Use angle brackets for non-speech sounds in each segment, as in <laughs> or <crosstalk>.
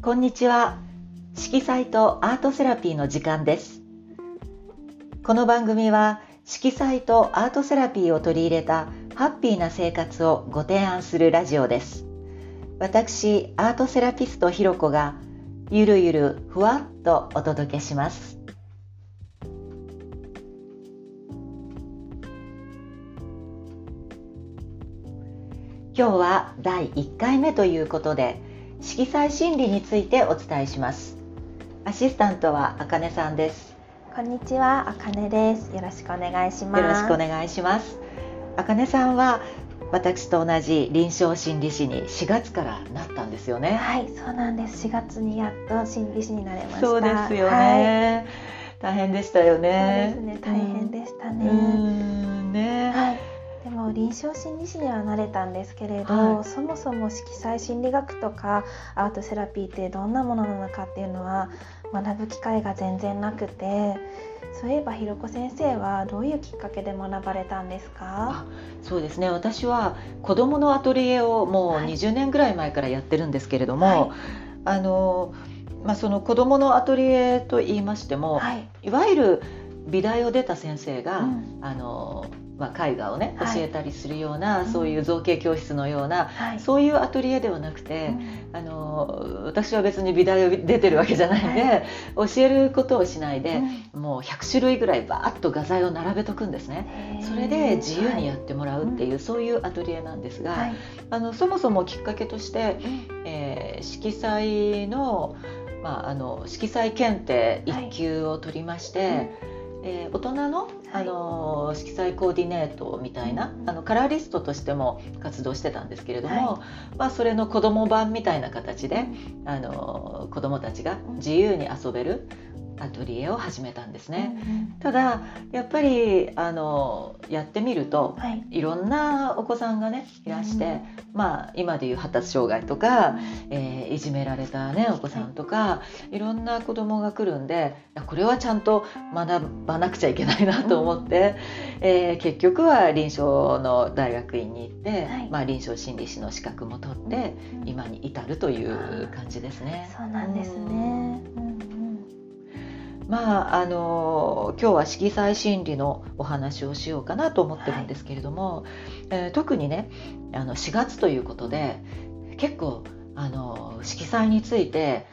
こんにちは。色彩とアートセラピーの時間です。この番組は色彩とアートセラピーを取り入れたハッピーな生活をご提案するラジオです。私アートセラピストひろこがゆるゆるふわっとお届けします。今日は第1回目ということで色彩心理についてお伝えしますアシスタントはあかねさんですこんにちは、あかねです。よろしくお願いします。よろしくお願いしますあかねさんは私と同じ臨床心理士に4月からなったんですよねはい、そうなんです。4月にやっと心理師になれました。そうですよはい、ね、大変でしたよそうねですね、大変でしたうね。んね、はい。でも臨床心理士にはなれたんですけれど、はい。そもそも色彩心理学とかアートセラピーってどんなものなのかっていうのは学ぶ機会が全然なくてそういえばひろこ先生はどういうきっかけで学ばれたんですか？そうですね。私は子どものアトリエをもうはい。20年ぐらい前からやってるんですけれども、はい。あのまあ、その子どものアトリエと言いましても、はい、いわゆる美大を出た先生が、うん。あのまあ、絵画をねはい。教えたりするような、うん。そういう造形教室のような、はい、そういうアトリエではなくて、うん。あの私は別に美大を出てるわけじゃないんで、教えることをしないで、もう100種類ぐらいバーッと画材を並べとくんですね。それで自由にやってもらうっていう、そういうアトリエなんですが、はい。あのそもそもきっかけとして、うん。えー色彩の,、まあ、あの色彩検定1級を取りまして、えー大人のあの色彩コーディネートみたいな、うんあのカラーリストとしても活動してたんですけれども、はまあ、それの子ども版みたいな形で、あの子どもたちが自由に遊べるアトリエを始めたんですね。ただやっぱりあのやってみるとはい。いろんなお子さんがねいらして、うんまあ今でいう発達障害とか、えーいじめられたねお子さんとか、い、ろんな子供が来るんでこれはちゃんと学ばなくちゃいけないなと思って、えー結局は臨床の大学院に行って、はい。まあ、臨床心理士の資格も取って、うん。今に至るという感じですね。そうなんですね。うんまああの今日は色彩心理のお話をしようかなと思ってるんですけれども、えー特にねあの4月ということで結構あの色彩について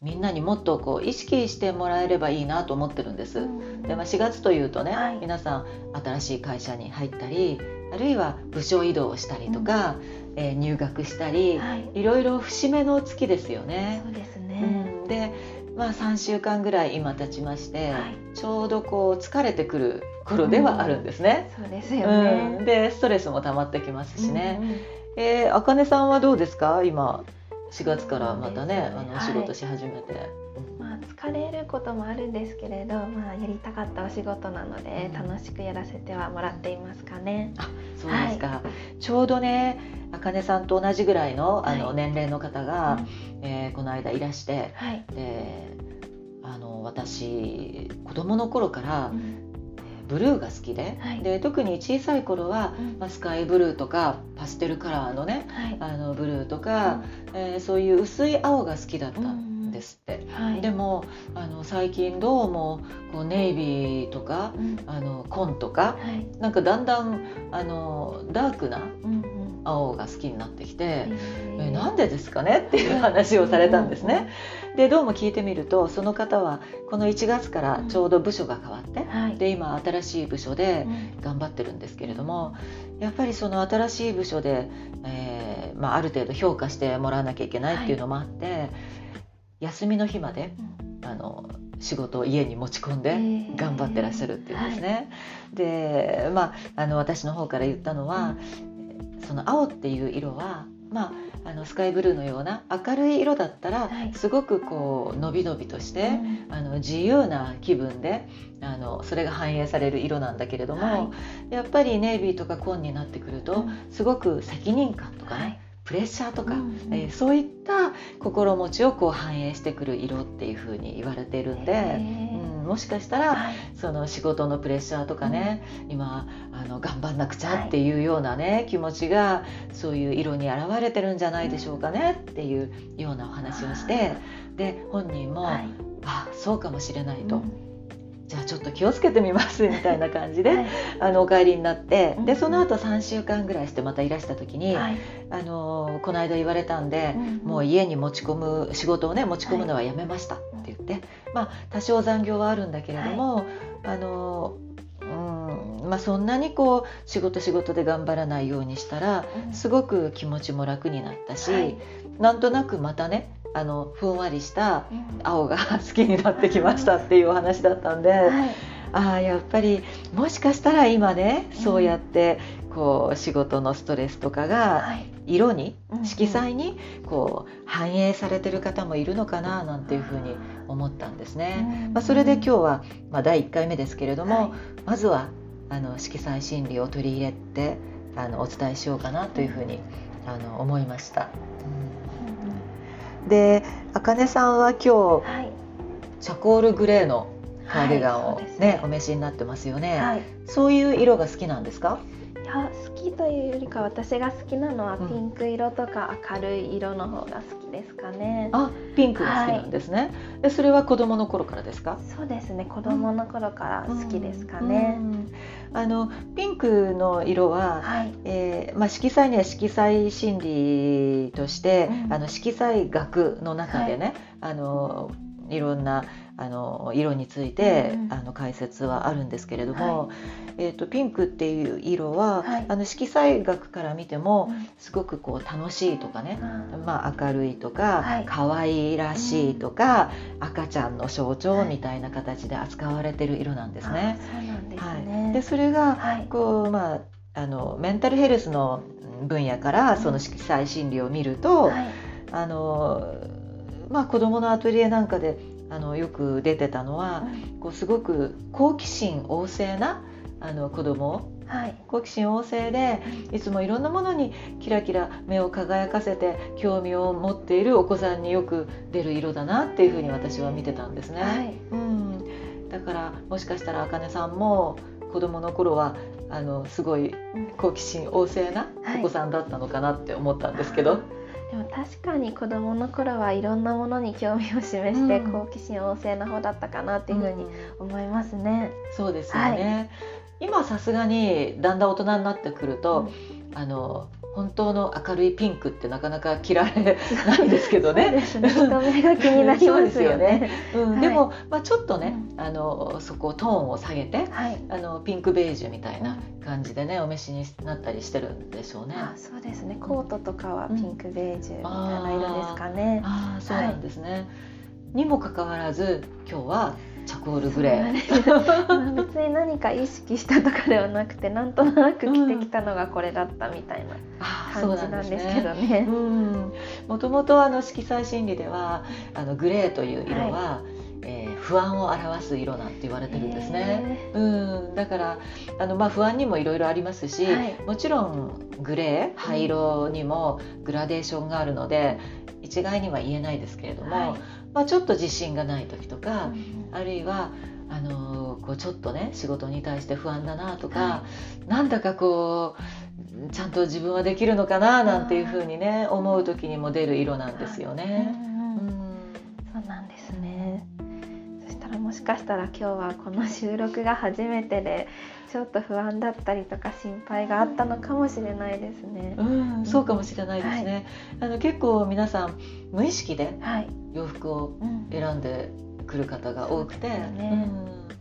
みんなにもっとこう意識してもらえればいいなと思ってるんです。うんでまあ、4月というとね、はい皆さん新しい会社に入ったりあるいは部署移動したりとか、えー入学したり、はい、いろいろ節目の月ですよね。そうですうね。ん、で、まあ、3週間ぐらい今経ちまして、はいちょうどこう疲れてくる頃ではあるんですね。そうですようんね。でストレスも溜まってきますしね。うんうんえー、あかねさんはどうですか？今4月からまたねねあのお仕事し始めて。まあ疲れることもあるんですけれど、まあやりたかったお仕事なのでうん。楽しくやらせてはもらっていますかね。そうですか、ちょうどねあかねさんと同じぐらいのあの、はい。年齢の方が、うん。えーこの間いらしてはい。であの私子供の頃から、うん。えーブルーが好きで,、はい。で特に小さい頃は、うん。まあ、スカイブルーとかパステルカラーのねはい。あのブルーとか、えーそういう薄い青が好きだった。んですって。はい。でもあの最近どうもこうネイビーとかうんあの紺とかはい。なんかだんだんあのダークなうんうん。青が好きになってきて、へーえなんでですかね？っていう話をされたんですね。でどうも聞いてみるとその方はこの1月からちょうど部署が変わって、はい。で今新しい部署でうん頑張ってるんですけれどもやっぱりその新しい部署で、えーまあ、ある程度評価してもらわなきゃいけないっていうのもあって、休みの日まであの仕事を家に持ち込んでー。頑張ってらっしゃるっていうんですね。でまああの私の方から言ったのは、その青っていう色は、まあ、あのスカイブルーのような明るい色だったら、はい。すごくこう伸び伸びとして、うん。あの自由な気分であのそれが反映される色なんだけれども、はやっぱりネイビーとか紺になってくると、うん。すごく責任感とかね、はいプレッシャーとか、うんうん。えーそういった心持ちをこう反映してくる色っていうふうに言われているんで、へうー。んうん、もしかしたら、はい。その仕事のプレッシャーとかね、今あの頑張んなくちゃっていうようなね、気持ちがそういう色に現れてるんじゃないでしょうかねっていうようなお話をしてで本人も、はい。あそうかもしれないと、うんじゃあちょっと気をつけてみますみたいな感じで、はい。あのお帰りになってうん。でその後3週間ぐらいしてまたいらした時に、はい。あのこの間言われたんで、うんもう家に持ち込む仕事をね持ち込むのはやめましたって言って、まあ多少残業はあるんだけれども、あのうんまあ、そんなにこう仕事仕事で頑張らないようにしたらうん。すごく気持ちも楽になったし、はい。なんとなくまたねあのふんわりしたうん。青が <laughs> 好きになってきましたっていうお話だったんで、はい。ああやっぱりもしかしたら今ねうん。そうやってこう仕事のストレスとかがはい。色にうん色彩にこう反映されてる方もいるのかななんていうふうに思ったんですね。うんまあ、それで今日は、まあ、第1回目ですけれども、はい。まずはあの色彩心理を取り入れてあのお伝えしようかなというふうにあの思いました。で、あかねさんは今日はい。チャコールグレーのカーディガンをはいそうですね,、お召しになってますよね、はいそういう色が好きなんですか？いや好きというよりか私が好きなのはうん。ピンク色とか明るい色の方が好きですかね。あピンクが好きなんですね、でそれは子供の頃からですか？そうですね子供の頃から好きですかね。うん。あのピンクの色は、はい。えーまあ、色彩には色彩心理として、うん。あの色彩学の中でね、あのいろんなあの色について、うんうん。あの解説はあるんですけれども、はえー、とピンクっていう色は、はい。あの色彩学から見てもうん。すごくこう楽しいとかね、あまあ、明るいとか、はい。可愛いらしいとか、赤ちゃんの象徴みたいな形で扱われてる色なんですね。はい、ね。でそれがはい。こう、まあ、あのメンタルヘルスの分野からその色彩心理を見ると、はい。あのまあ、子どものアトリエなんかであのよく出てたのは、こうすごく好奇心旺盛なあの子供。はい。好奇心旺盛でいつもいろんなものにキラキラ目を輝かせて興味を持っているお子さんによく出る色だなっていうふうに私は見てたんですね。はい。うん、だからもしかしたらあかねさんも子供の頃はあのすごい好奇心旺盛なはい。お子さんだったのかなって思ったんですけど、でも確かに子供の頃はいろんなものに興味を示して、うん。好奇心旺盛な方だったかなっていうふうにうん。思いますね。そうですよね、今さすがにだんだん大人になってくると、あの本当の明るいピンクってなかなか着られないですけどそうね。ですね。人目が気になりますよね。うんはいでも、まあ、ちょっとね、うあのそこをトーンを下げてはい。あのピンクベージュみたいな感じでねお召しになったりしてるんでしょうね。あ、そうですね。コートとかはピンクベージュみたいな色ですかね。ああそうなんですね。にもかかわらず今日はチャコールグレー。ー。別に何か意識したとかではなくて、なんとなく着てきたのがこれだったみたいな感じなんですねけどね。うん、もともとあの色彩心理ではあのグレーという色は、えー不安を表す色なんて言われてるんですね。うん、だからあの、まあ、不安にもいろいろありますし、はいもちろんグレー灰色にもグラデーションがあるので一概には言えないですけれども、はいまあ、ちょっと自信がない時とうか、ん。あるいはあのーこうちょっとね仕事に対して不安だなとか、はなんだかこうちゃんと自分はできるのかななんていうふうにね思う時にも出る色なんですようんね。うん。そうなんですね。もしかしたら今日はこの収録が初めてでちょっと不安だったりとか心配があったのかもしれないですね。うん、そうかもしれないですね。あの結構皆さん無意識ではい。洋服をうん選んでくる方が多くて、そうですよねうん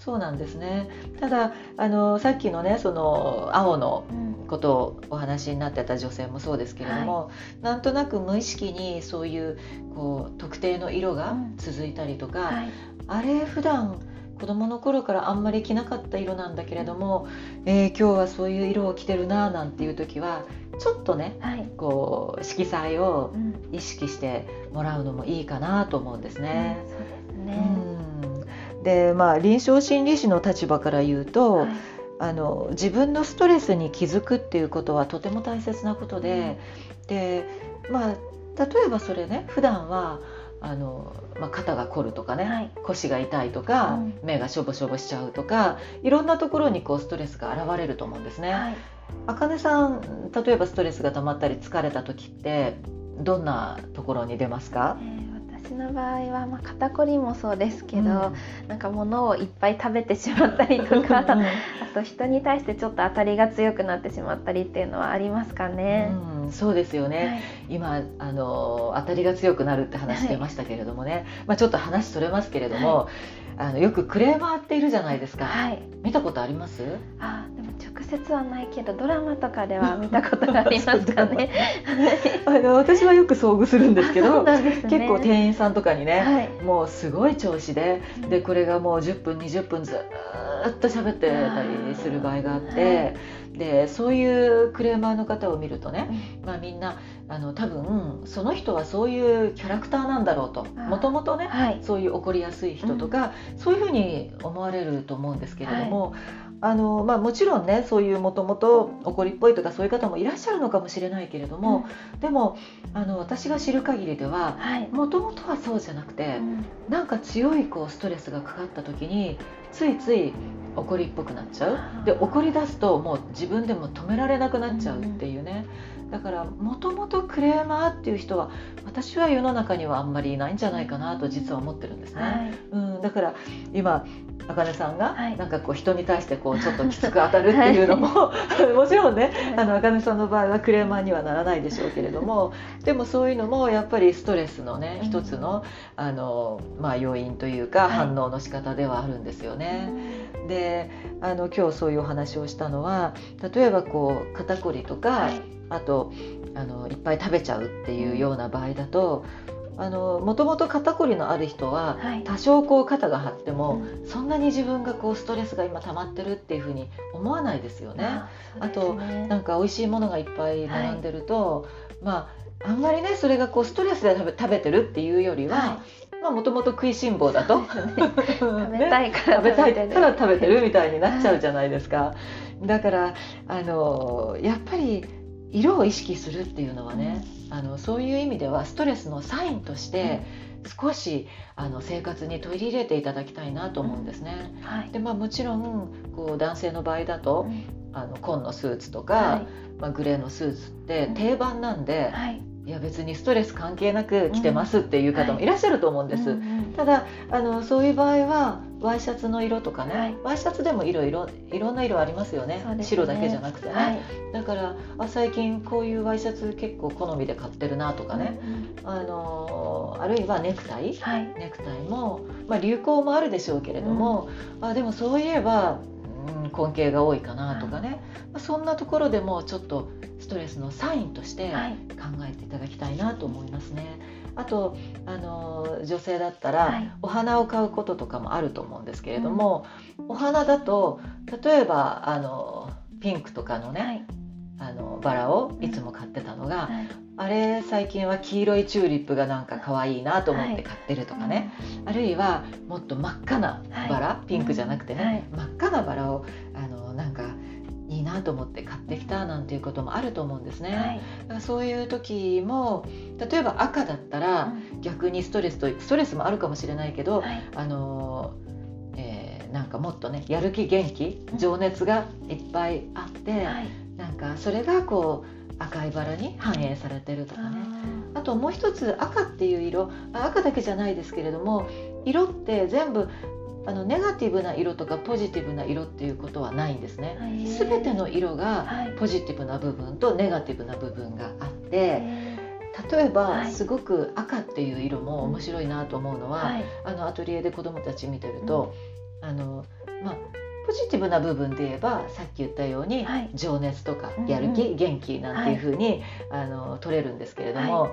そうなんですね。ただあのさっきのねその青のうんことをお話になってた女性もそうですけれども、なんとなく無意識にそういうこう特定の色がうん続いたりとか、はい。あれ普段子供の頃からあんまり着なかった色なんだけれども、えー今日はそういう色を着てるななんていう時はちょっとねはい。こう色彩をうん。意識してもらうのもいいかなと思うんですね。うんそうですうね。んでまあ臨床心理士の立場から言うと、はい。あの自分のストレスに気づくっていうことはとても大切なことで、でまあ例えばそれね普段はあの、まあ、肩が凝るとかね、はい。腰が痛いとか、うん。目がしょぼしょぼしちゃうとかいろんなところにこうストレスが現れると思うんですね。はい。あかねさん例えばストレスが溜まったり疲れた時ってどんなところに出ますか？えー私の場合は、まあ、肩こりもそうですけど、うん。なんか物をいっぱい食べてしまったりとかうんあと人に対してちょっと当たりが強くなってしまったりっていうのはありますかね。うんそうですよね、はい。今あの当たりが強くなるって話出ましたけれどもね、まあ、ちょっと話それますけれども、あのよくクレーマーっているじゃないですか、はい、見たことあります？あでも直接はないけどドラマとかでは <laughs> 見たことがありますかね。あの私はよく遭遇するんですけど <laughs> ね。結構店員さんとかにね、はい。もうすごい調子ででこれがもう10分20分ずーっと喋ってたりする場合があってでそういうクレーマーの方を見るとね、まあ、みんなあの多分その人はそういうキャラクターなんだろうと。もともとねはい。そういう怒りやすい人とか、そういうふうに思われると思うんですけれども、あのまあ、もちろんねそういうもともと怒りっぽいとかそういう方もいらっしゃるのかもしれないけれども、でもあの私が知る限りでははい、もともとはそうじゃなくて、うん。なんか強いこうストレスがかかった時についつい怒りっぽくなっちゃう。で怒り出すともう自分でも止められなくなっちゃうっていうね、だからもともとクレーマーっていう人は私は世の中にはあんまりいないんじゃないかなと実は思ってるんですね。はい。うん、だから今あかねさんがはい。なんかこう人に対してこうちょっときつく当たるっていうのも、<laughs> もちろんねあのあかねさんの場合はクレーマーにはならないでしょうけれどもでもそういうのもやっぱりストレスのねうん。一つのあの、まあ、要因というかはい。反応の仕方ではあるんですよね。であの今日そういうお話をしたのは例えばこう肩こりとか、はいあとあのいっぱい食べちゃうっていうような場合だとあのもともと肩こりのある人ははい。多少こう肩が張っても、うそんなに自分がこうストレスが今溜まってるっていうふうに思わないですよね。あそうですね。なんか美味しいものがいっぱい並んでると、まああんまりねそれがこうストレスで食べ食べてるっていうよりは、はまあもともと食いしん坊だと。<laughs> 食べねたいから食べたいるから食べてるみたいになっちゃうじゃないですか。だからあのやっぱり色を意識するっていうのはね、あのそういう意味ではストレスのサインとして少しあの生活に取り入れていただきたいなと思うんですね。はい。でまあ、もちろんこう男性の場合だとあの紺のスーツとか、はい。まあ、グレーのスーツって定番なんで、はい。いや別にストレス関係なく着てますっていう方もい。らっしゃると思うんです。うんうん。ただあのそういう場合はワイシャツの色とかね、はい。ワイシャツでも色々いろんな色ありますよね。ね。白だけじゃなくてね、はい。だからあ最近こういうワイシャツ結構好みで買ってるなとかね、あのあるいはネクタイ。はい。ネクタイも、まあ、流行もあるでしょうけれども、あでもそういえば、うん、根茎が多いかなとかね、まあ、そんなところでもちょっとストレスのサインとして考えていただきたいなと思いますね。あとあの女性だったら、はいお花を買うこととかもあると思うんですけれども、お花だと例えばあのピンクとかのね、はいあのバラをいつも買ってたのが、はい。あれ最近は黄色いチューリップがなんか可愛いなと思って買ってるとかね、あるいはもっと真っ赤なバラ、ピンクじゃなくてね、はい。真っ赤なバラをあのなんかいいなと思って買ってきたなんていうこともあると思うんですね。はい。そういう時も例えば赤だったら逆にストレスとストレスもあるかもしれないけど、はい。あのえーなんかもっとねやる気元気うん。情熱がいっぱいあって、はいなんかそれがこう赤いバラに反映されてるとかね。あともう一つ赤っていう色。あ赤だけじゃないですけれども色って全部あのネガティブな色とかポジティブな色っていうことはないんですね。はい。すべての色がはい。ポジティブな部分とネガティブな部分があってえ例えば、はい。すごく赤っていう色も面白いなと思うのは、あのアトリエで子どもたち見てると、あのまあポジティブな部分で言えばさっき言ったように、はい。情熱とかうんうん。やる気、元気なんていうふうに、あの取れるんですけれども、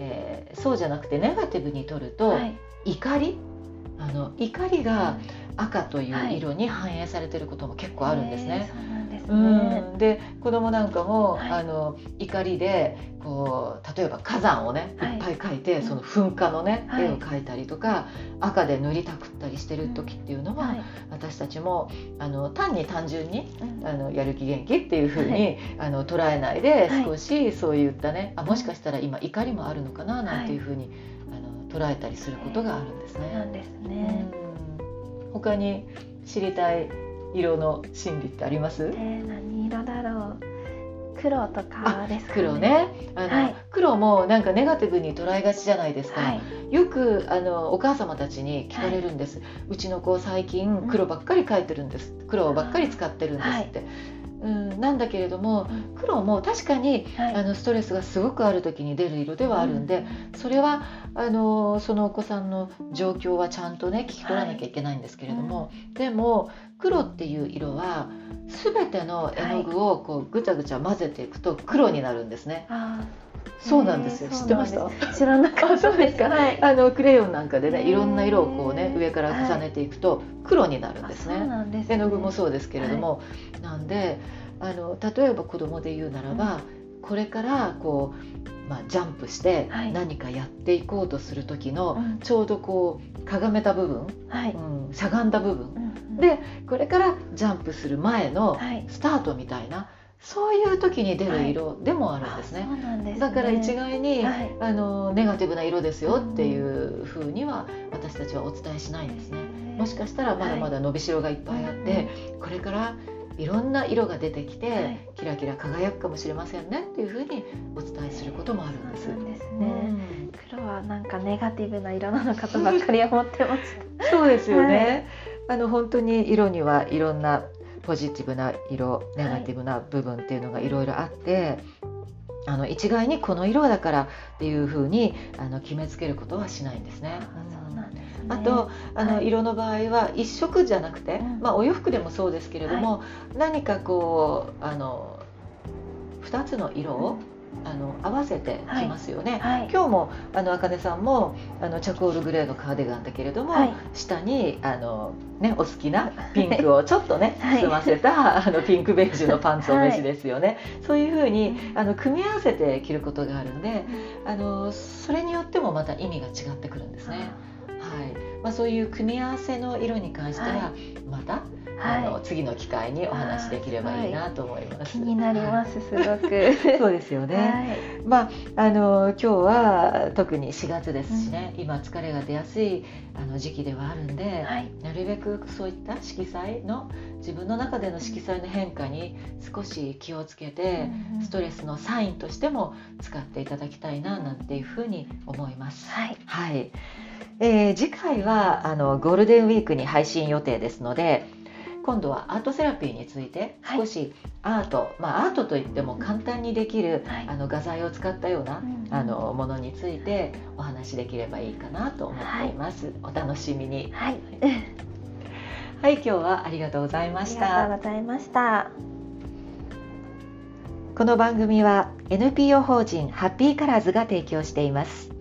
えーそうじゃなくてネガティブに取ると、はい。怒り？あの怒りが赤といはい。う色に反映されてることも結構あるんですね。えーそうなん。で子供なんかも、はい。あの怒りでこう例えば火山をねいはい。っぱい描いて、その噴火のね、はい。絵を描いたりとか赤で塗りたくったりしてる時っていうのは、はい。私たちもあの単に単純にうん。あのやる気元気っていう風に、はい。あの捉えないではい。少しそういったね、あもしかしたら今怒りもあるのかななんていう風に、あの捉えたりすることがあるんですそうなね。んですね。うん。他に知りたい色の心理ってあります？えー、何色だろう？黒とかですかね。黒。ね。あの、はい。黒もなんかネガティブに捉えがちじゃないですか、はい。よくあのお母様たちに聞かれるんです、うちの子最近うん黒ばっかり描いてるんです。黒ばっかり使ってるんですって、うん、なんだけれども黒も確かにはい。あのストレスがすごくある時に出る色ではあるんで、それはあのそのお子さんの状況はちゃんとね聞き取らなきゃいけないんですけれども、でも黒っていう色は全ての絵の具をこうぐちゃぐちゃ混ぜていくと黒になるんですね。あそうなんですよ。知ってました？知らなかった。あそうですか？はい。あのクレヨンなんかでねいろんな色をこうね上から重ねていくと黒になるんですね。絵の具もそうですけれども、なんであの例えば子供で言うならば、これからこう、まあ、ジャンプしてはい。何かやっていこうとする時の、うん。ちょうどこうかがめた部分、はい。うん、しゃがんだ部分。うん。でこれからジャンプする前のはい。スタートみたいなそういう時に出る色でもあるんですね。あそうなんですね。だから一概に、はい。あのネガティブな色ですよっていうふうには私たちはお伝えしないんですね。もしかしたらまだまだ伸びしろがいっぱいあって、これからいろんな色が出てきて、はい。キラキラ輝くかもしれませんねっていうふうにお伝えすることもあるんです。そうですうね。ん。黒はなんかネガティブな色なのかとばっかり思ってまし <laughs> そうですよね、あの本当に色にはいろんなポジティブな色ネガティブな部分っていうのがいろいろあって、あの一概にこの色だからっていうふうにあの決めつけることはしないんですね。あとあの、はい。色の場合は一色じゃなくて、うん。まあ、お洋服でもそうですけれども、何かこうあの2つの色を、あの合わせてきますよね。はい。今日もあの茜さんもあのチャコールグレーのカーディガンだけれども、はい。下にあの、ね、お好きなピンクを <laughs> ちょっとねはい。包ませた、あのピンクベージュの <laughs> パンツをお召しですよね、そういうふうにあの組み合わせて着ることがあるんであのそれによってもまた意味が違ってくるんですね。はい。まあ、そういう組み合わせの色に関しては、はまた、はいあの次の機会にお話しできればいいなと思います。気になります <laughs> すごく。はいそうですよね。はい。まああの今日は特に4月ですしね、今疲れが出やすいあの時期ではあるんで、はい。なるべくそういった色彩の自分の中での色彩の変化に少し気をつけて、ストレスのサインとしても使っていただきたいななんていうふうに思います。はい。はい、えー次回はあのゴールデンウィークに配信予定ですので今度はアートセラピーについてはい。少しアート、まあアートといっても簡単にできる、はい。あの画材を使ったような、うんあのものについてお話しできればいいかなと思っています、お楽しみに。はい。はい。今日はありがとうございまありがしたとうございました。この番組は NPO 法人ハッピーカラーズが提供しています